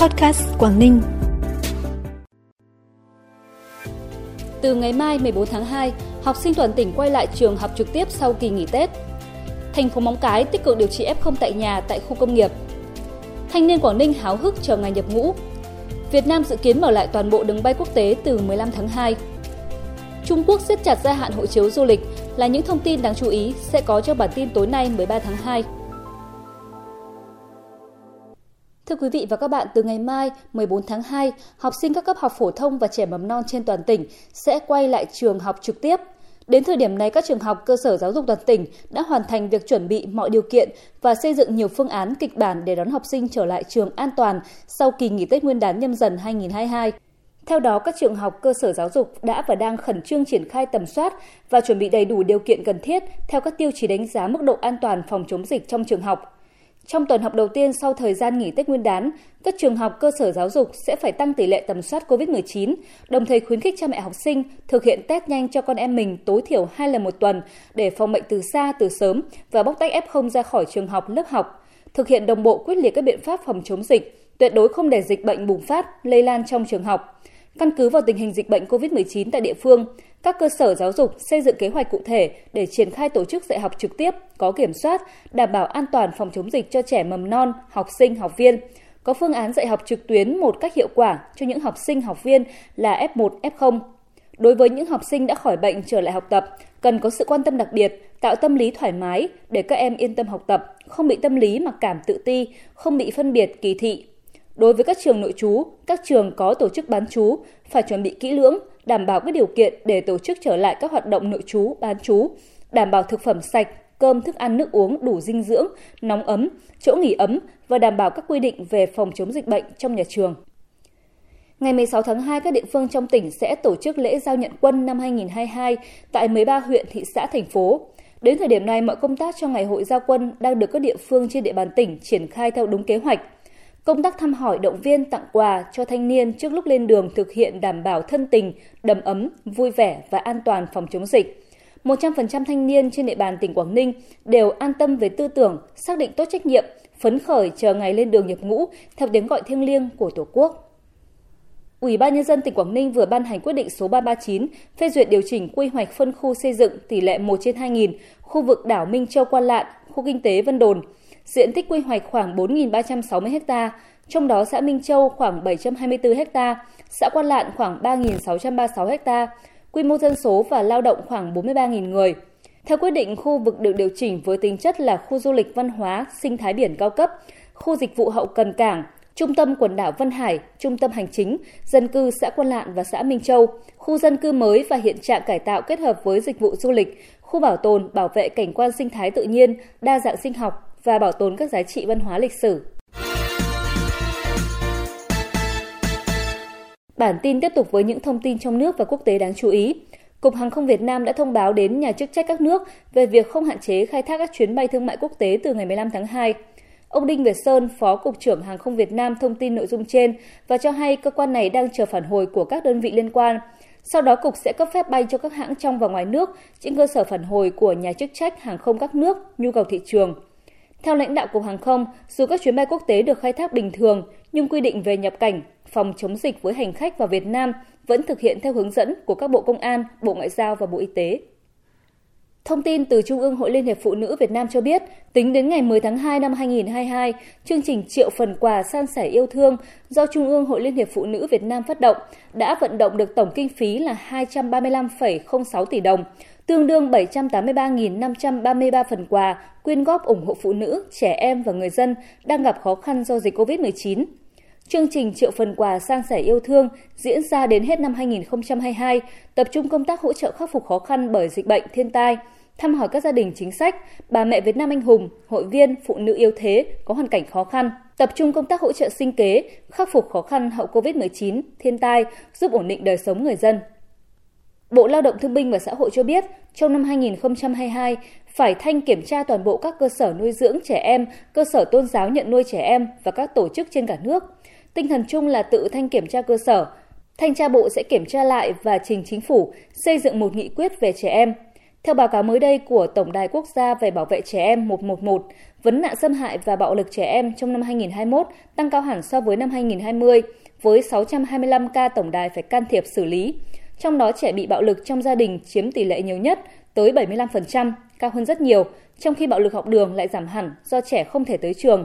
Podcast Quảng Ninh. Từ ngày mai 14 tháng 2, học sinh toàn tỉnh quay lại trường học trực tiếp sau kỳ nghỉ Tết. Thành phố Móng Cái tích cực điều trị F0 tại nhà tại khu công nghiệp. Thanh niên Quảng Ninh háo hức chờ ngày nhập ngũ. Việt Nam dự kiến mở lại toàn bộ đường bay quốc tế từ 15 tháng 2. Trung Quốc siết chặt gia hạn hộ chiếu du lịch là những thông tin đáng chú ý sẽ có trong bản tin tối nay 13 tháng 2. Thưa quý vị và các bạn, từ ngày mai 14 tháng 2, học sinh các cấp học phổ thông và trẻ mầm non trên toàn tỉnh sẽ quay lại trường học trực tiếp. Đến thời điểm này, các trường học cơ sở giáo dục toàn tỉnh đã hoàn thành việc chuẩn bị mọi điều kiện và xây dựng nhiều phương án kịch bản để đón học sinh trở lại trường an toàn sau kỳ nghỉ Tết Nguyên đán nhâm dần 2022. Theo đó, các trường học cơ sở giáo dục đã và đang khẩn trương triển khai tầm soát và chuẩn bị đầy đủ điều kiện cần thiết theo các tiêu chí đánh giá mức độ an toàn phòng chống dịch trong trường học. Trong tuần học đầu tiên sau thời gian nghỉ Tết Nguyên đán, các trường học cơ sở giáo dục sẽ phải tăng tỷ lệ tầm soát COVID-19, đồng thời khuyến khích cha mẹ học sinh thực hiện test nhanh cho con em mình tối thiểu hai lần một tuần để phòng bệnh từ xa từ sớm và bóc tách F0 ra khỏi trường học, lớp học, thực hiện đồng bộ quyết liệt các biện pháp phòng chống dịch, tuyệt đối không để dịch bệnh bùng phát, lây lan trong trường học. Căn cứ vào tình hình dịch bệnh COVID-19 tại địa phương, các cơ sở giáo dục xây dựng kế hoạch cụ thể để triển khai tổ chức dạy học trực tiếp, có kiểm soát, đảm bảo an toàn phòng chống dịch cho trẻ mầm non, học sinh, học viên, có phương án dạy học trực tuyến một cách hiệu quả cho những học sinh, học viên là F1, F0. Đối với những học sinh đã khỏi bệnh trở lại học tập, cần có sự quan tâm đặc biệt, tạo tâm lý thoải mái để các em yên tâm học tập, không bị tâm lý mặc cảm tự ti, không bị phân biệt kỳ thị. Đối với các trường nội trú, các trường có tổ chức bán trú phải chuẩn bị kỹ lưỡng, đảm bảo các điều kiện để tổ chức trở lại các hoạt động nội trú, bán trú, đảm bảo thực phẩm sạch, cơm, thức ăn, nước uống đủ dinh dưỡng, nóng ấm, chỗ nghỉ ấm và đảm bảo các quy định về phòng chống dịch bệnh trong nhà trường. Ngày 16 tháng 2, các địa phương trong tỉnh sẽ tổ chức lễ giao nhận quân năm 2022 tại 13 huyện, thị xã, thành phố. Đến thời điểm này, mọi công tác cho ngày hội giao quân đang được các địa phương trên địa bàn tỉnh triển khai theo đúng kế hoạch – Công tác thăm hỏi động viên tặng quà cho thanh niên trước lúc lên đường thực hiện đảm bảo thân tình, đầm ấm, vui vẻ và an toàn phòng chống dịch. 100% thanh niên trên địa bàn tỉnh Quảng Ninh đều an tâm về tư tưởng, xác định tốt trách nhiệm, phấn khởi chờ ngày lên đường nhập ngũ theo tiếng gọi thiêng liêng của Tổ quốc. Ủy ban Nhân dân tỉnh Quảng Ninh vừa ban hành quyết định số 339 phê duyệt điều chỉnh quy hoạch phân khu xây dựng tỷ lệ 1 trên 2.000 khu vực đảo Minh Châu Quan Lạn, khu kinh tế Vân Đồn – diện tích quy hoạch khoảng 4.360 ha, trong đó xã Minh Châu khoảng 724 ha, xã Quan Lạn khoảng 3.636 ha, quy mô dân số và lao động khoảng 43.000 người. Theo quyết định, khu vực được điều chỉnh với tính chất là khu du lịch văn hóa, sinh thái biển cao cấp, khu dịch vụ hậu cần cảng, trung tâm quần đảo Vân Hải, trung tâm hành chính, dân cư xã Quan Lạn và xã Minh Châu, khu dân cư mới và hiện trạng cải tạo kết hợp với dịch vụ du lịch, khu bảo tồn, bảo vệ cảnh quan sinh thái tự nhiên, đa dạng sinh học, và bảo tồn các giá trị văn hóa lịch sử. Bản tin tiếp tục với những thông tin trong nước và quốc tế đáng chú ý. Cục Hàng không Việt Nam đã thông báo đến nhà chức trách các nước về việc không hạn chế khai thác các chuyến bay thương mại quốc tế từ ngày 15 tháng 2. Ông Đinh Việt Sơn, Phó Cục trưởng Hàng không Việt Nam thông tin nội dung trên và cho hay cơ quan này đang chờ phản hồi của các đơn vị liên quan. Sau đó, Cục sẽ cấp phép bay cho các hãng trong và ngoài nước trên cơ sở phản hồi của nhà chức trách hàng không các nước, nhu cầu thị trường. Theo lãnh đạo Cục Hàng không, dù các chuyến bay quốc tế được khai thác bình thường, nhưng quy định về nhập cảnh, phòng chống dịch với hành khách vào Việt Nam vẫn thực hiện theo hướng dẫn của các Bộ Công an, Bộ Ngoại giao và Bộ Y tế. Thông tin từ Trung ương Hội Liên hiệp Phụ nữ Việt Nam cho biết, tính đến ngày 10 tháng 2 năm 2022, chương trình triệu phần quà san sẻ yêu thương do Trung ương Hội Liên hiệp Phụ nữ Việt Nam phát động đã vận động được tổng kinh phí là 235,06 tỷ đồng, tương đương 783.533 phần quà quyên góp ủng hộ phụ nữ, trẻ em và người dân đang gặp khó khăn do dịch COVID-19. Chương trình triệu phần quà san sẻ yêu thương diễn ra đến hết năm 2022, tập trung công tác hỗ trợ khắc phục khó khăn bởi dịch bệnh, thiên tai, thăm hỏi các gia đình chính sách, bà mẹ Việt Nam anh hùng, hội viên, phụ nữ yếu thế có hoàn cảnh khó khăn, tập trung công tác hỗ trợ sinh kế, khắc phục khó khăn hậu COVID-19, thiên tai, giúp ổn định đời sống người dân. Bộ Lao động Thương binh và Xã hội cho biết, trong năm 2022 phải thanh kiểm tra toàn bộ các cơ sở nuôi dưỡng trẻ em, cơ sở tôn giáo nhận nuôi trẻ em và các tổ chức trên cả nước. Tinh thần chung là tự thanh kiểm tra cơ sở. Thanh tra Bộ sẽ kiểm tra lại và trình chính phủ xây dựng một nghị quyết về trẻ em. Theo báo cáo mới đây của Tổng đài Quốc gia về bảo vệ trẻ em 111, vấn nạn xâm hại và bạo lực trẻ em trong năm 2021 tăng cao hẳn so với năm 2020, với 625 ca tổng đài phải can thiệp xử lý. Trong đó trẻ bị bạo lực trong gia đình chiếm tỷ lệ nhiều nhất, tới 75%, cao hơn rất nhiều, trong khi bạo lực học đường lại giảm hẳn do trẻ không thể tới trường.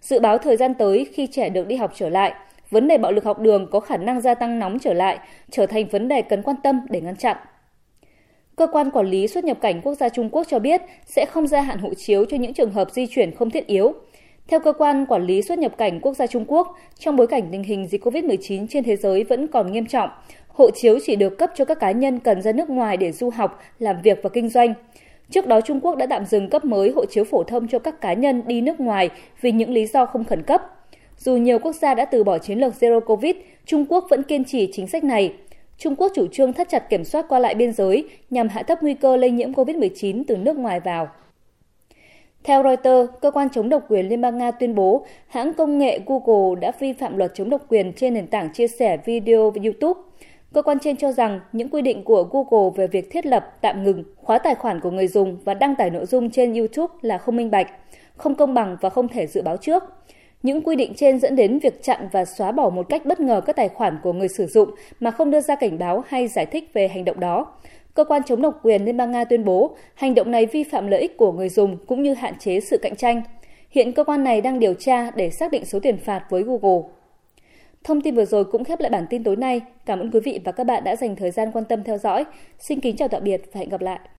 Dự báo thời gian tới khi trẻ được đi học trở lại, vấn đề bạo lực học đường có khả năng gia tăng nóng trở lại, trở thành vấn đề cần quan tâm để ngăn chặn. Cơ quan Quản lý xuất nhập cảnh quốc gia Trung Quốc cho biết sẽ không gia hạn hộ chiếu cho những trường hợp di chuyển không thiết yếu. Theo cơ quan quản lý xuất nhập cảnh quốc gia Trung Quốc, trong bối cảnh tình hình dịch COVID-19 trên thế giới vẫn còn nghiêm trọng, hộ chiếu chỉ được cấp cho các cá nhân cần ra nước ngoài để du học, làm việc và kinh doanh. Trước đó Trung Quốc đã tạm dừng cấp mới hộ chiếu phổ thông cho các cá nhân đi nước ngoài vì những lý do không khẩn cấp. Dù nhiều quốc gia đã từ bỏ chiến lược Zero Covid, Trung Quốc vẫn kiên trì chính sách này. Trung Quốc chủ trương thắt chặt kiểm soát qua lại biên giới nhằm hạ thấp nguy cơ lây nhiễm COVID-19 từ nước ngoài vào. Theo Reuters, cơ quan chống độc quyền Liên bang Nga tuyên bố hãng công nghệ Google đã vi phạm luật chống độc quyền trên nền tảng chia sẻ video YouTube. Cơ quan trên cho rằng những quy định của Google về việc thiết lập, tạm ngừng, khóa tài khoản của người dùng và đăng tải nội dung trên YouTube là không minh bạch, không công bằng và không thể dự báo trước. Những quy định trên dẫn đến việc chặn và xóa bỏ một cách bất ngờ các tài khoản của người sử dụng mà không đưa ra cảnh báo hay giải thích về hành động đó. Cơ quan chống độc quyền Liên bang Nga tuyên bố hành động này vi phạm lợi ích của người dùng cũng như hạn chế sự cạnh tranh. Hiện cơ quan này đang điều tra để xác định số tiền phạt với Google. Thông tin vừa rồi cũng khép lại bản tin tối nay. Cảm ơn quý vị và các bạn đã dành thời gian quan tâm theo dõi. Xin kính chào tạm biệt và hẹn gặp lại.